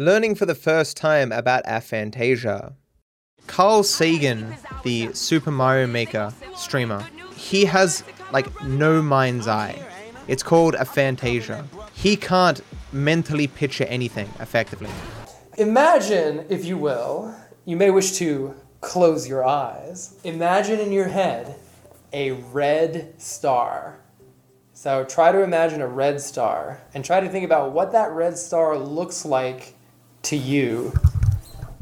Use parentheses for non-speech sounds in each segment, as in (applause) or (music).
learning for the first time about aphantasia. Carl Sagan, the Super Mario Maker streamer, he has like no mind's eye. It's called aphantasia. He can't mentally picture anything effectively. Imagine, if you will, you may wish to close your eyes. Imagine in your head a red star. So try to imagine a red star and try to think about what that red star looks like to you.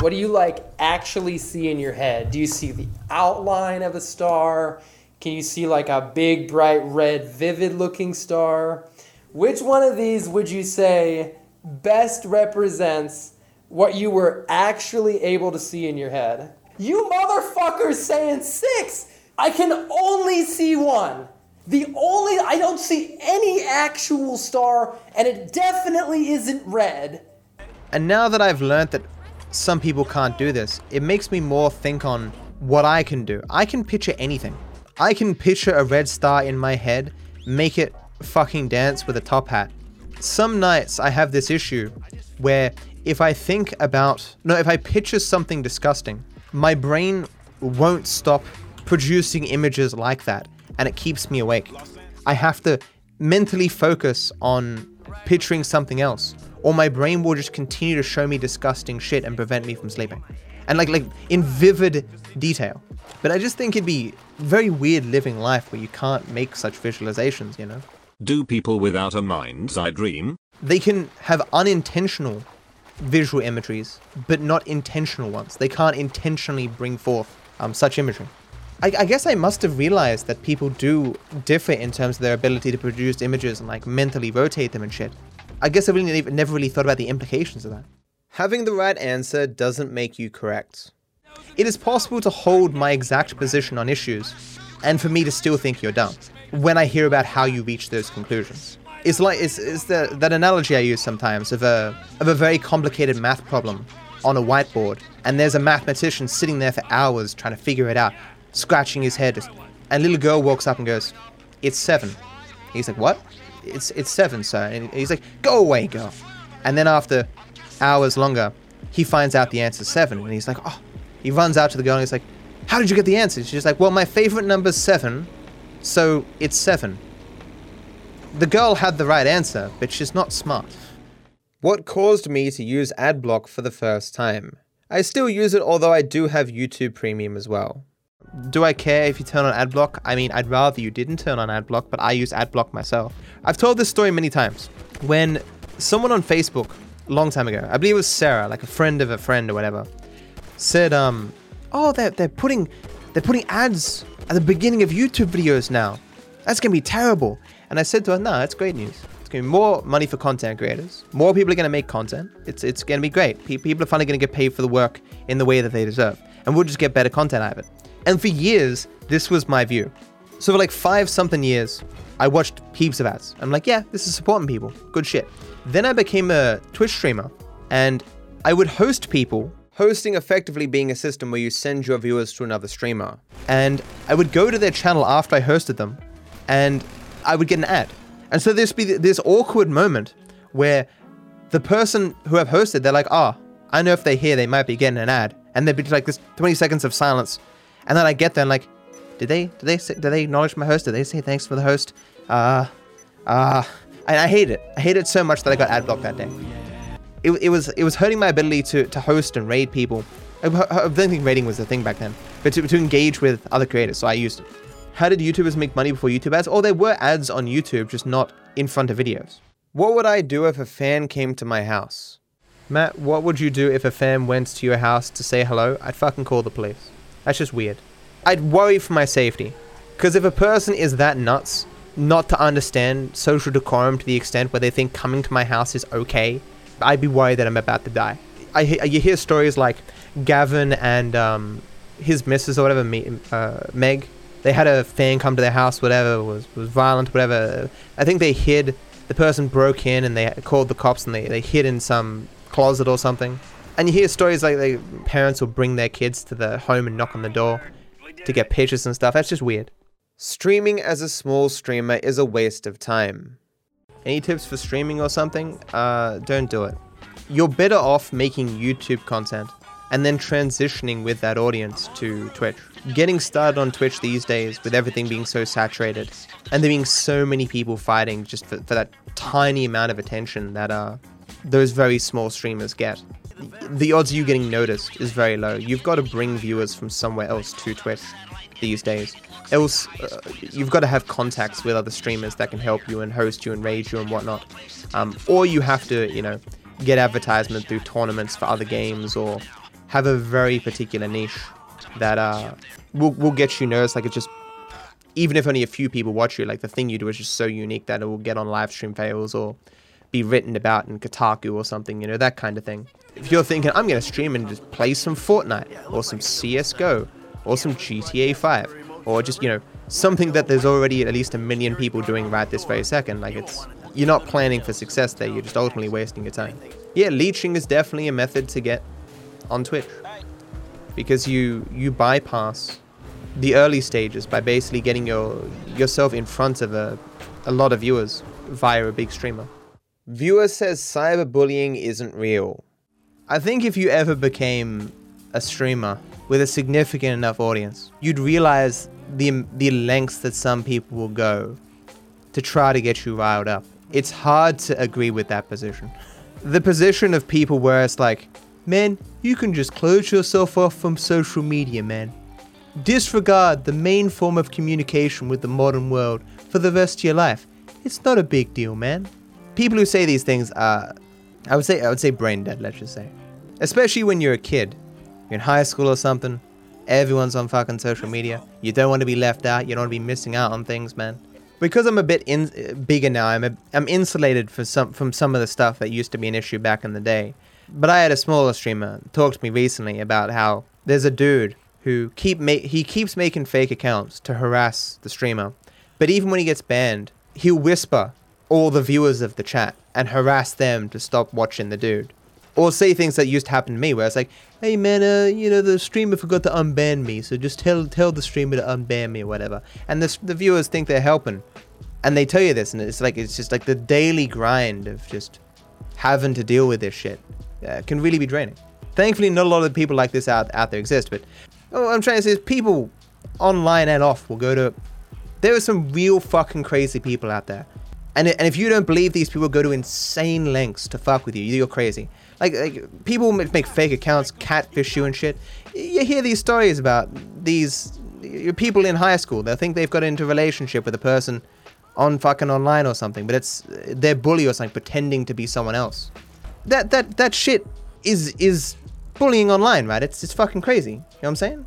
What do you like actually see in your head? Do you see the outline of a star? Can you see like a big, bright, red, vivid looking star? Which one of these would you say best represents what you were actually able to see in your head? You motherfuckers saying six! I can only see one. The only, I don't see any actual star, and it definitely isn't red. And now that I've learned that some people can't do this, it makes me more think on what I can do. I can picture anything. I can picture a red star in my head, make it fucking dance with a top hat. Some nights I have this issue where if I think about, no, if I picture something disgusting, my brain won't stop producing images like that and it keeps me awake. I have to mentally focus on picturing something else, or my brain will just continue to show me disgusting shit and prevent me from sleeping. And like like in vivid detail. But I just think it'd be very weird living life where you can't make such visualizations, you know? Do people without a mind's eye dream? They can have unintentional visual imageries, but not intentional ones. They can't intentionally bring forth um, such imagery. I, I, guess I must have realized that people do differ in terms of their ability to produce images and like mentally rotate them and shit. I guess I really never really thought about the implications of that. Having the right answer doesn't make you correct. It is possible to hold my exact position on issues, and for me to still think you're dumb when I hear about how you reach those conclusions. It's like it's, it's the, that analogy I use sometimes of a of a very complicated math problem on a whiteboard, and there's a mathematician sitting there for hours trying to figure it out, scratching his head. And a little girl walks up and goes, "It's seven. He's like, "What? It's it's seven, sir." And he's like, "Go away, girl." And then after hours longer, he finds out the answer's seven, and he's like, "Oh." He runs out to the girl and he's like, "How did you get the answer?" She's like, "Well, my favorite number's seven, so it's seven. The girl had the right answer, but she's not smart. What caused me to use Adblock for the first time? I still use it, although I do have YouTube Premium as well. Do I care if you turn on Adblock? I mean, I'd rather you didn't turn on Adblock, but I use Adblock myself. I've told this story many times. When someone on Facebook, a long time ago, I believe it was Sarah, like a friend of a friend or whatever, said, um, oh, they're, they're putting, they're putting ads at the beginning of YouTube videos now. That's gonna be terrible. And I said to her, no, that's great news. It's to be more money for content creators. More people are to make content. It's it's to be great. People are finally to get paid for the work in the way that they deserve, and we'll just get better content out of it. And for years, this was my view. So for like five something years, I watched heaps of ads. I'm like, yeah, this is supporting people. Good shit. Then I became a Twitch streamer, and I would host people. Hosting effectively being a system where you send your viewers to another streamer. And I would go to their channel after I hosted them, and I would get an ad. And so there's be this awkward moment where the person who I've hosted, they're like, oh, I know if they hear, they might be getting an ad. And there'd be like this 20 seconds of silence. And then I get there and like, did they, did they, did they acknowledge my host? Did they say thanks for the host? Uh, uh, and I hate it. I hate it so much that I got ad blocked that day. It, it was, it was hurting my ability to, to host and raid people. I, I don't think raiding was a thing back then, but to, to engage with other creators. So I used it. How did YouTubers make money before YouTube ads? Oh, there were ads on YouTube, just not in front of videos. What would I do if a fan came to my house? Matt, what would you do if a fan went to your house to say hello? I'd fucking call the police. That's just weird. I'd worry for my safety. Because if a person is that nuts, not to understand social decorum to the extent where they think coming to my house is okay, I'd be worried that I'm about to die. I, you hear stories like Gavin and um, his missus or whatever, uh, Meg, they had a fan come to their house, whatever was was violent, whatever. I think they hid. The person broke in and they called the cops and they, they hid in some closet or something. And you hear stories like they, parents will bring their kids to the home and knock on the door to get pictures and stuff. That's just weird. Streaming as a small streamer is a waste of time. Any tips for streaming or something? Uh, don't do it. you're better off making YouTube content and then transitioning with that audience to Twitch. Getting started on Twitch these days with everything being so saturated and there being so many people fighting just for, for that tiny amount of attention that uh, those very small streamers get. The odds of you getting noticed is very low. You've got to bring viewers from somewhere else to Twitch these days. Else, uh, you've got to have contacts with other streamers that can help you and host you and raid you and whatnot. Um, or you have to, you know, get advertisement through tournaments for other games or have a very particular niche that uh, will, will get you noticed. Like, it's just, even if only a few people watch you, like, the thing you do is just so unique that it will get on live stream fails or be written about in Kotaku or something, you know, that kind of thing. If you're thinking, I'm going to stream and just play some Fortnite or some CSGO or some GTA 5 or just, you know, something that there's already at least a million people doing right this very second, like, it's, you're not planning for success there, you're just ultimately wasting your time. Yeah, leeching is definitely a method to get on Twitch because you you bypass the early stages by basically getting your yourself in front of a, a lot of viewers via a big streamer. Viewer says cyberbullying isn't real. I think if you ever became a streamer with a significant enough audience, you'd realize the the lengths that some people will go to try to get you riled up. It's hard to agree with that position. The position of people where it's like, man, you can just close yourself off from social media, man. Disregard the main form of communication with the modern world for the rest of your life. It's not a big deal, man. People who say these things are, I would say, I would say brain dead. Let's just say, especially when you're a kid, you're in high school or something. Everyone's on fucking social media. You don't want to be left out. You don't want to be missing out on things, man. Because I'm a bit in, bigger now, I'm a, I'm insulated for some from some of the stuff that used to be an issue back in the day. But I had a smaller streamer talk to me recently about how there's a dude who keep ma- he keeps making fake accounts to harass the streamer. But even when he gets banned, he'll whisper all the viewers of the chat and harass them to stop watching the dude. Or say things that used to happen to me where it's like, hey man, uh, you know, the streamer forgot to unban me, so just tell tell the streamer to unban me or whatever. And the, the viewers think they're helping. And they tell you this, and it's like, it's just like the daily grind of just having to deal with this shit uh, can really be draining. Thankfully, not a lot of people like this out, out there exist, but what I'm trying to say is people online and off will go to. There are some real fucking crazy people out there. And, and if you don't believe these people go to insane lengths to fuck with you, you're crazy. Like, like people make fake accounts, catfish you and shit. You hear these stories about these people in high school. They think they've got into a relationship with a person on fucking online or something, but it's they're bully or something, pretending to be someone else. That that that shit is is bullying online, right? It's it's fucking crazy. You know what I'm saying?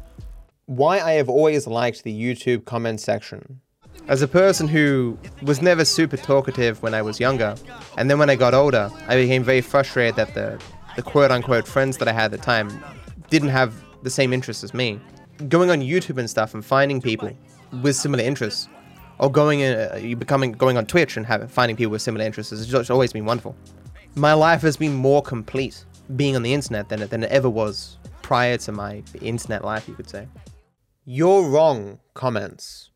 Why I have always liked the YouTube comment section. As a person who was never super talkative when I was younger, and then when I got older, I became very frustrated that the the quote unquote friends that I had at the time didn't have the same interests as me. Going on YouTube and stuff and finding people with similar interests, or going in, uh, becoming going on Twitch and having finding people with similar interests has just always been wonderful. My life has been more complete being on the internet than it, than it ever was prior to my internet life, you could say. You're wrong comments.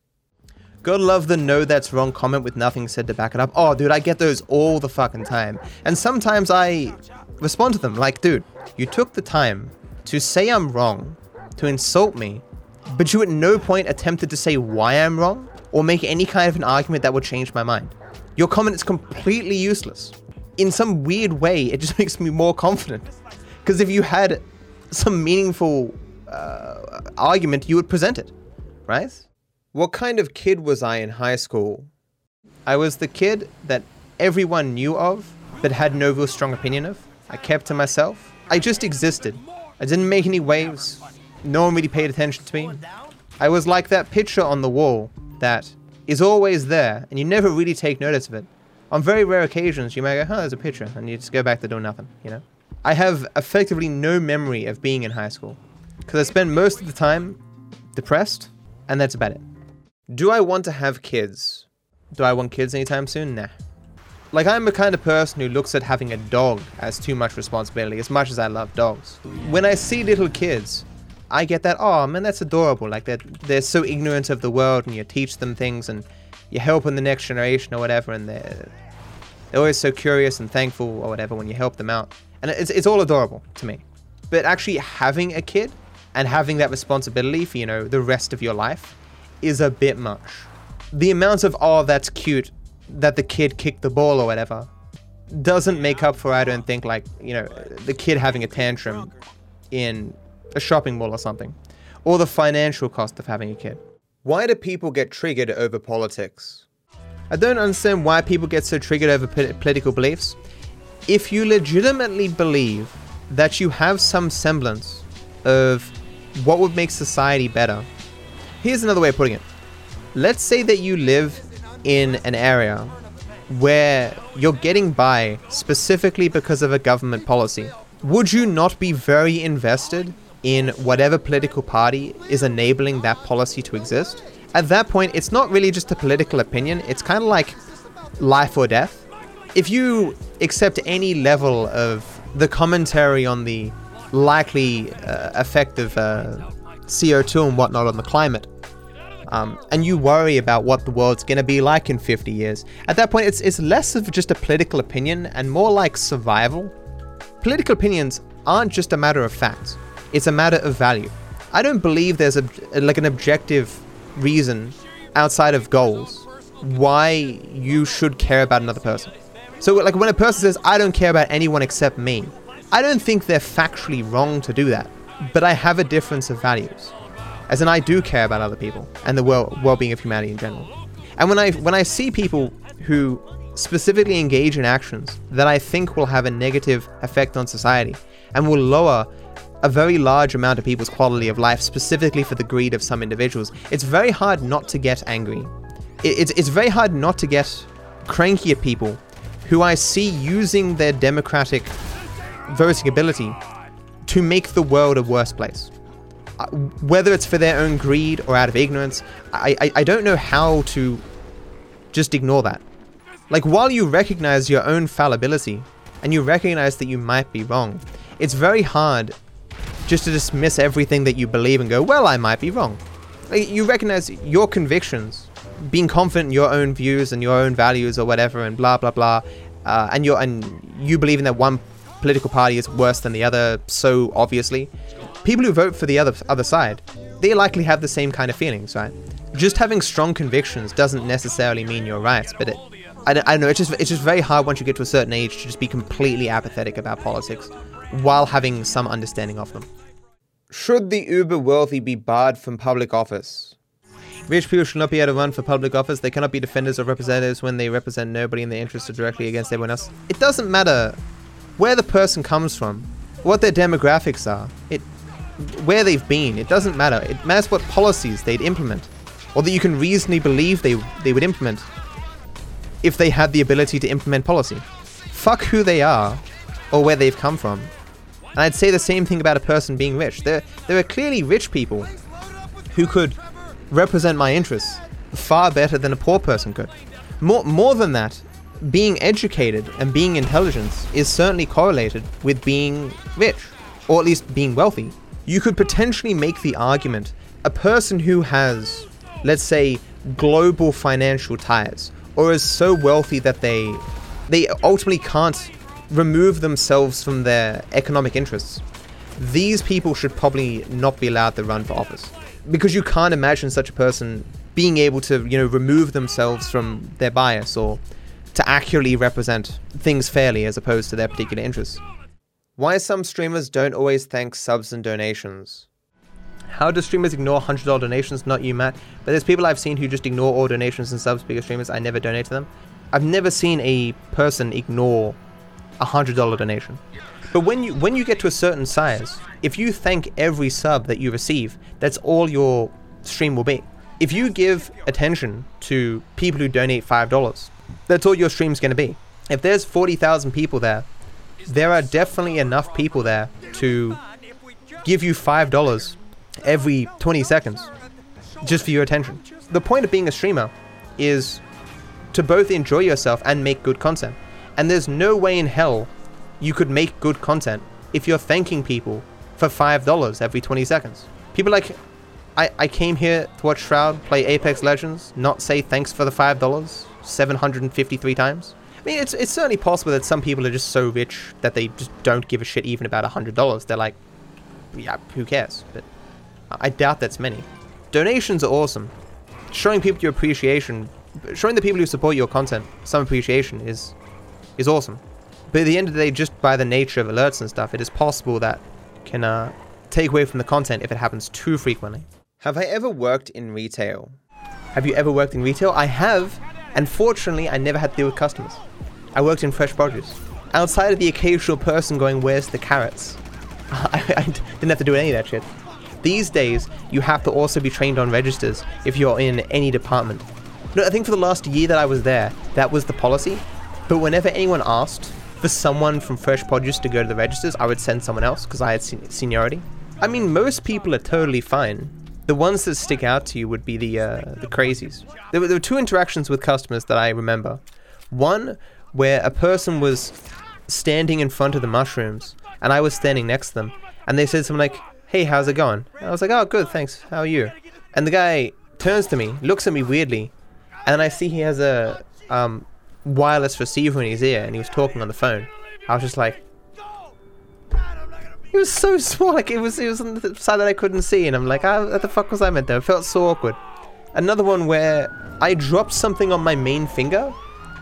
Gotta love the no that's wrong comment with nothing said to back it up. Oh, dude, I get those all the fucking time. And sometimes I respond to them like, dude, you took the time to say I'm wrong, to insult me, but you at no point attempted to say why I'm wrong or make any kind of an argument that would change my mind. Your comment is completely useless. In some weird way, it just (laughs) makes me more confident. Because if you had some meaningful uh, argument, you would present it, right? What kind of kid was I in high school? I was the kid that everyone knew of, but had no real strong opinion of. I kept to myself. I just existed. I didn't make any waves. No one really paid attention to me. I was like that picture on the wall that is always there, and you never really take notice of it. On very rare occasions, you might go, oh, there's a picture, and you just go back to doing nothing, you know? I have effectively no memory of being in high school, because I spent most of the time depressed, and that's about it. Do I want to have kids? Do I want kids anytime soon? Nah. Like, I'm the kind of person who looks at having a dog as too much responsibility, as much as I love dogs. When I see little kids, I get that, oh man, that's adorable. Like, they're, they're so ignorant of the world, and you teach them things, and you're helping the next generation or whatever, and they're, they're always so curious and thankful or whatever when you help them out. And it's, it's all adorable to me. But actually having a kid and having that responsibility for, you know, the rest of your life is a bit much. The amount of, oh, that's cute that the kid kicked the ball or whatever doesn't make up for, I don't think, like, you know, the kid having a tantrum in a shopping mall or something, or the financial cost of having a kid. Why do people get triggered over politics? I don't understand why people get so triggered over po- political beliefs. If you legitimately believe that you have some semblance of what would make society better, here's another way of putting it. Let's say that you live in an area where you're getting by specifically because of a government policy. Would you not be very invested in whatever political party is enabling that policy to exist? At that point, it's not really just a political opinion, it's kind of like life or death. If you accept any level of the commentary on the likely uh, effect of uh, CO2 and whatnot on the climate, um, and you worry about what the world's going to be like in 50 years, at that point, it's, it's less of just a political opinion and more like survival. Political opinions aren't just a matter of facts, it's a matter of value. I don't believe there's a, like an objective reason outside of goals why you should care about another person. So, like when a person says, I don't care about anyone except me, I don't think they're factually wrong to do that, but I have a difference of values. As in, I do care about other people and the well well-being of humanity in general. And when I when I see people who specifically engage in actions that I think will have a negative effect on society and will lower a very large amount of people's quality of life, specifically for the greed of some individuals, it's very hard not to get angry. It's, it's very hard not to get cranky at people who I see using their democratic voting ability to make the world a worse place. Whether it's for their own greed or out of ignorance, I, I, I don't know how to just ignore that. Like, while you recognize your own fallibility and you recognize that you might be wrong, it's very hard just to dismiss everything that you believe and go, well, I might be wrong. Like, you recognize your convictions, being confident in your own views and your own values or whatever, and blah blah blah, uh, and you and you believing that one political party is worse than the other so obviously. People who vote for the other other side, they likely have the same kind of feelings, right? Just having strong convictions doesn't necessarily mean you're right, but it, I, don't, I don't know. It's just it's just very hard once you get to a certain age to just be completely apathetic about politics, while having some understanding of them. Should the uber wealthy be barred from public office? Rich people should not be able to run for public office. They cannot be defenders or representatives when they represent nobody and their interests are directly against everyone else. It doesn't matter where the person comes from, what their demographics are, it, where they've been. It doesn't matter. It matters what policies they'd implement, or that you can reasonably believe they they would implement if they had the ability to implement policy. Fuck who they are or where they've come from. And I'd say the same thing about a person being rich. There, there are clearly rich people who could represent my interests far better than a poor person could. More, more than that, being educated and being intelligent is certainly correlated with being rich, or at least being wealthy. You could potentially make the argument a person who has, let's say, global financial ties, or is so wealthy that they they ultimately can't remove themselves from their economic interests. These people should probably not be allowed to run for office because you can't imagine such a person being able to, you know, remove themselves from their bias or to accurately represent things fairly as opposed to their particular interests. Why some streamers don't always thank subs and donations. How do streamers ignore $100 donations? Not you, Matt. But there's people I've seen who just ignore all donations and subs because streamers, I never donate to them. I've never seen a person ignore a $100 donation. But when you when you get to a certain size, if you thank every sub that you receive, that's all your stream will be. If you give attention to people who donate $5, that's all your stream's going to be. If there's 40,000 people there, there are definitely enough people there to give you $5 every 20 seconds just for your attention. The point of being a streamer is to both enjoy yourself and make good content. And there's no way in hell you could make good content if you're thanking people for $5 every 20 seconds. People like, I, I came here to watch Shroud play Apex Legends, not say thanks for the $5 753 times. Mean, it's it's certainly possible that some people are just so rich that they just don't give a shit even about hundred dollars. They're like, yeah, who cares? But I doubt that's many. Donations are awesome. Showing people your appreciation, showing the people who support your content some appreciation is is awesome. But at the end of the day, just by the nature of alerts and stuff, it is possible that can uh, take away from the content if it happens too frequently. Have I ever worked in retail? Have you ever worked in retail? I have, and fortunately, I never had to deal with customers. I worked in fresh produce. Outside of the occasional person going, Where's the carrots? (laughs) I, I didn't have to do any of that shit. These days, you have to also be trained on registers if you're in any department. No, I think for the last year that I was there, that was the policy. But whenever anyone asked for someone from Fresh Produce to go to the registers, I would send someone else because I had sen- seniority. I mean, most people are totally fine. The ones that stick out to you would be the uh, the crazies. There were, there were two interactions with customers that I remember. One where a person was standing in front of the mushrooms and I was standing next to them, and they said something like, "Hey, how's it going?" And I was like, "Oh, good, thanks. How are you?" And the guy turns to me, looks at me weirdly, and I see he has a um, wireless receiver in his ear, and he was talking on the phone. I was just like, it was so (laughs) small, like it was it was on the side that I couldn't see, and I'm like, ah, what the fuck was I meant there? It felt so awkward. Another one where I dropped something on my main finger,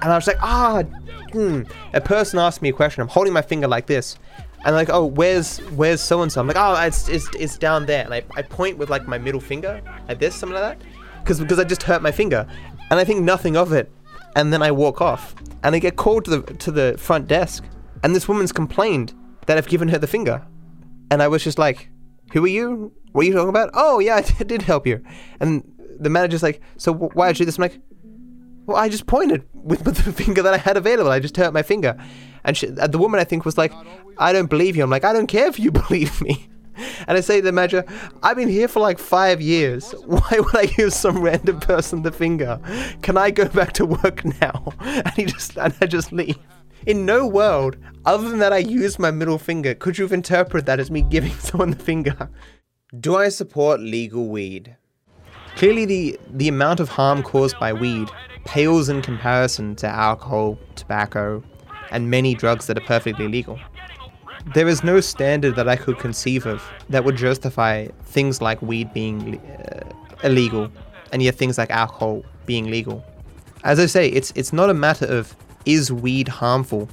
and I was like, ah, hmm. A person asked me a question. I'm holding my finger like this, and like, oh, where's where's so and so? I'm like, oh, it's it's it's down there, and I, I point with like my middle finger like this, something like that, because because I just hurt my finger, and I think nothing of it, and then I walk off, and I get called to the to the front desk, and this woman's complained that I've given her the finger, and I was just like, who are you? What are you talking about? Oh yeah, (laughs) I did help you, and the manager's like, so why did you do this? I'm like, well, I just pointed with, the (laughs) finger that I had available. I just hurt my finger. And she, uh, the woman, I think, was like, I don't believe you. I'm like, I don't care if you (laughs) believe me. And I say to the manager, I've been here for like five years. (laughs) Why would I give some random person the finger? Can I go back to work now? And he just, and I just leave. In no world, other than that I used my middle finger, could you have interpreted that as me giving someone the finger? Do I support legal weed? Clearly, the, the amount of harm caused by weed pales in comparison to alcohol, tobacco, and many drugs that are perfectly legal. There is no standard that I could conceive of that would justify things like weed being uh, illegal and yet things like alcohol being legal. As I say, it's it's not a matter of is weed harmful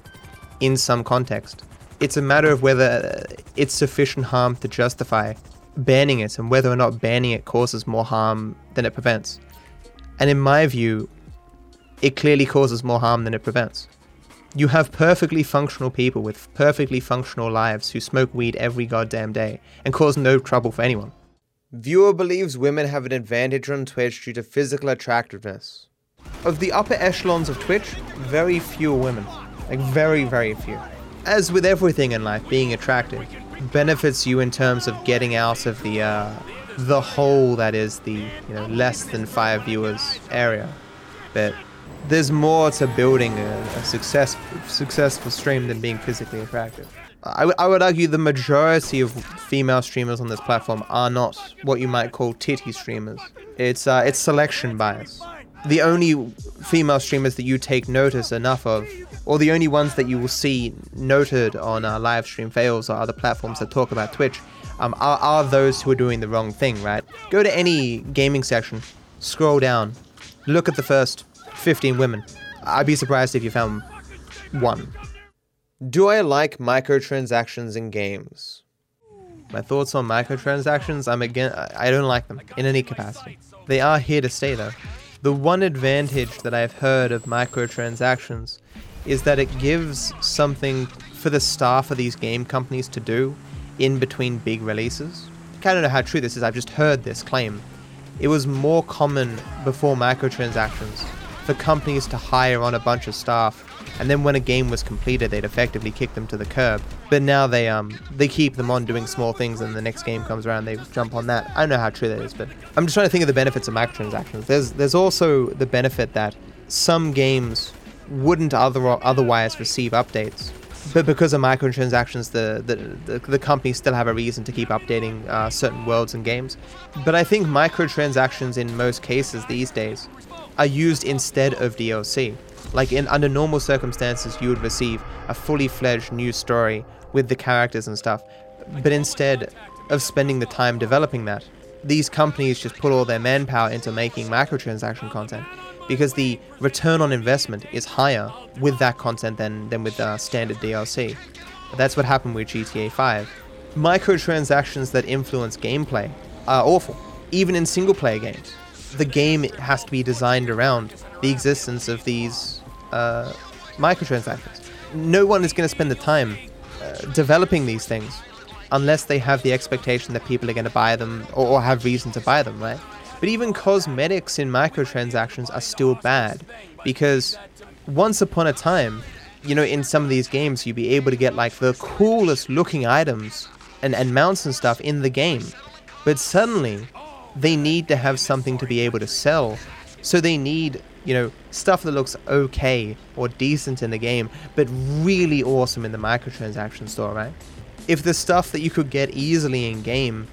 in some context. It's a matter of whether it's sufficient harm to justify banning it and whether or not banning it causes more harm than it prevents. And in my view, it clearly causes more harm than it prevents. You have perfectly functional people with perfectly functional lives who smoke weed every goddamn day and cause no trouble for anyone. Viewer believes women have an advantage on Twitch due to physical attractiveness. Of the upper echelons of Twitch, very few are women. Like, very, very few. As with everything in life, being attractive benefits you in terms of getting out of the, uh, the hole that is the, you know, less than five viewers area. But there's more to building a, a successful, successful stream than being physically attractive. I, w- I would argue the majority of female streamers on this platform are not what you might call titty streamers. It's uh, it's selection bias. The only female streamers that you take notice enough of, or the only ones that you will see noted on our live stream fails or other platforms that talk about Twitch, um, are, are those who are doing the wrong thing, right? Go to any gaming section, scroll down, look at the first 15 women. I'd be surprised if you found one. Do I like microtransactions in games? My thoughts on microtransactions, I'm again I don't like them in any capacity. They are here to stay though. The one advantage that I've heard of microtransactions is that it gives something for the staff of these game companies to do in between big releases. I don't know how true this is, I've just heard this claim. It was more common before microtransactions for companies to hire on a bunch of staff, and then when a game was completed, they'd effectively kick them to the curb. But now they um they keep them on doing small things, and the next game comes around, they jump on that. I don't know how true that is, but I'm just trying to think of the benefits of microtransactions. There's there's also the benefit that some games wouldn't other, otherwise receive updates. But because of microtransactions, the, the, the, the companies still have a reason to keep updating uh, certain worlds and games. But I think microtransactions in most cases these days are used instead of DLC. Like in under normal circumstances, you would receive a fully fledged new story with the characters and stuff. But instead of spending the time developing that, these companies just put all their manpower into making microtransaction content because the return on investment is higher with that content than, than with uh, standard DLC. That's what happened with GTA 5. Microtransactions that influence gameplay are awful, even in single player games. The game has to be designed around the existence of these uh, microtransactions. No one is going to spend the time uh, developing these things unless they have the expectation that people are going to buy them or, or have reason to buy them, right? But even cosmetics in microtransactions are still bad because once upon a time, you know, in some of these games, you'd be able to get like the coolest looking items and, and mounts and stuff in the game. But suddenly, they need to have something to be able to sell. So they need, you know, stuff that looks okay or decent in the game, but really awesome in the microtransaction store, right? If the stuff that you could get easily in game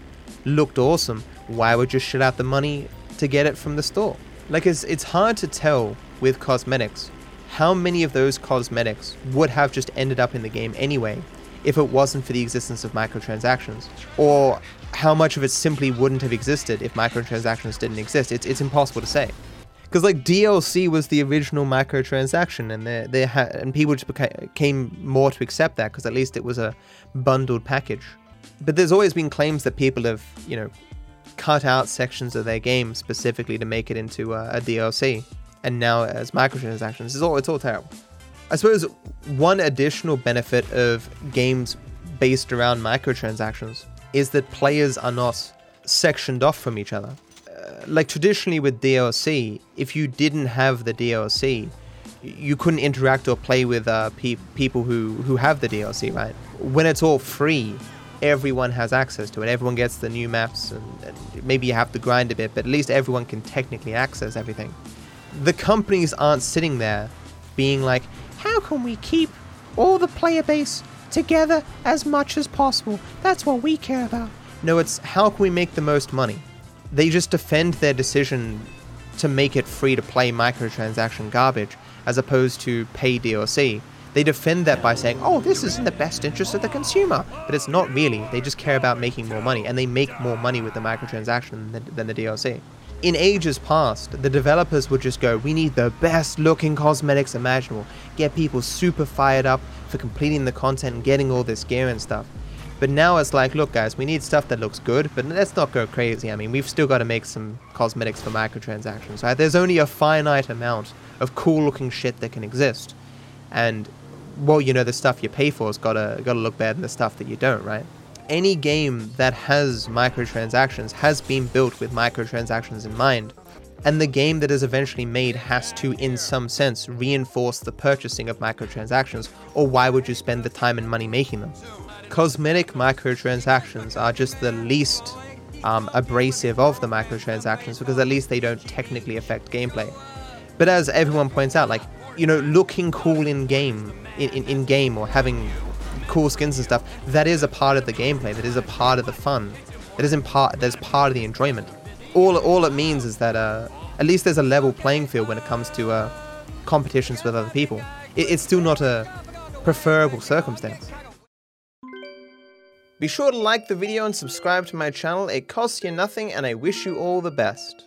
looked awesome, why would you shell out the money to get it from the store? Like it's it's hard to tell with cosmetics how many of those cosmetics would have just ended up in the game anyway if it wasn't for the existence of microtransactions or how much of it simply wouldn't have existed if microtransactions didn't exist it's it's impossible to say because like DLC was the original microtransaction, and they they ha- and people just beca- came more to accept that because at least it was a bundled package. But there's always been claims that people have you know cut out sections of their game specifically to make it into a, a DLC, and now as microtransactions, it's all it's all terrible. I suppose one additional benefit of games based around microtransactions is that players are not sectioned off from each other like traditionally with DLC, if you didn't have the DLC, you couldn't interact or play with uh, pe- people who, who have the DLC, right? When it's all free, everyone has access to it. Everyone gets the new maps, and, and maybe you have to grind a bit, but at least everyone can technically access everything. The companies aren't sitting there being like, how can we keep all the player base together as much as possible? That's what we care about. No, it's how can we make the most money? they just defend their decision to make it free to play microtransaction garbage as opposed to pay DLC. They defend that by saying, oh, this is in the best interest of the consumer. But it's not really. They just care about making more money, and they make more money with the microtransaction than, than the DLC. In ages past, the developers would just go, we need the best looking cosmetics imaginable, get people super fired up for completing the content and getting all this gear and stuff. But now it's like, look, guys, we need stuff that looks good, but let's not go crazy. I mean, we've still got to make some cosmetics for microtransactions, right? There's only a finite amount of cool looking shit that can exist. And, well, you know, the stuff you pay for has got to, got to look better than the stuff that you don't, right? Any game that has microtransactions has been built with microtransactions in mind. And the game that is eventually made has to, in some sense, reinforce the purchasing of microtransactions, or why would you spend the time and money making them? cosmetic microtransactions are just the least um, abrasive of the microtransactions because at least they don't technically affect gameplay. But as everyone points out, like you know, looking cool in game, in, in, in game, or having cool skins and stuff, that is a part of the gameplay. That is a part of the fun. That is in part. That's part of the enjoyment. All all it means is that uh, at least there's a level playing field when it comes to uh, competitions with other people. It, it's still not a preferable circumstance. Be sure to like the video and subscribe to my channel, it costs you nothing and I wish you all the best.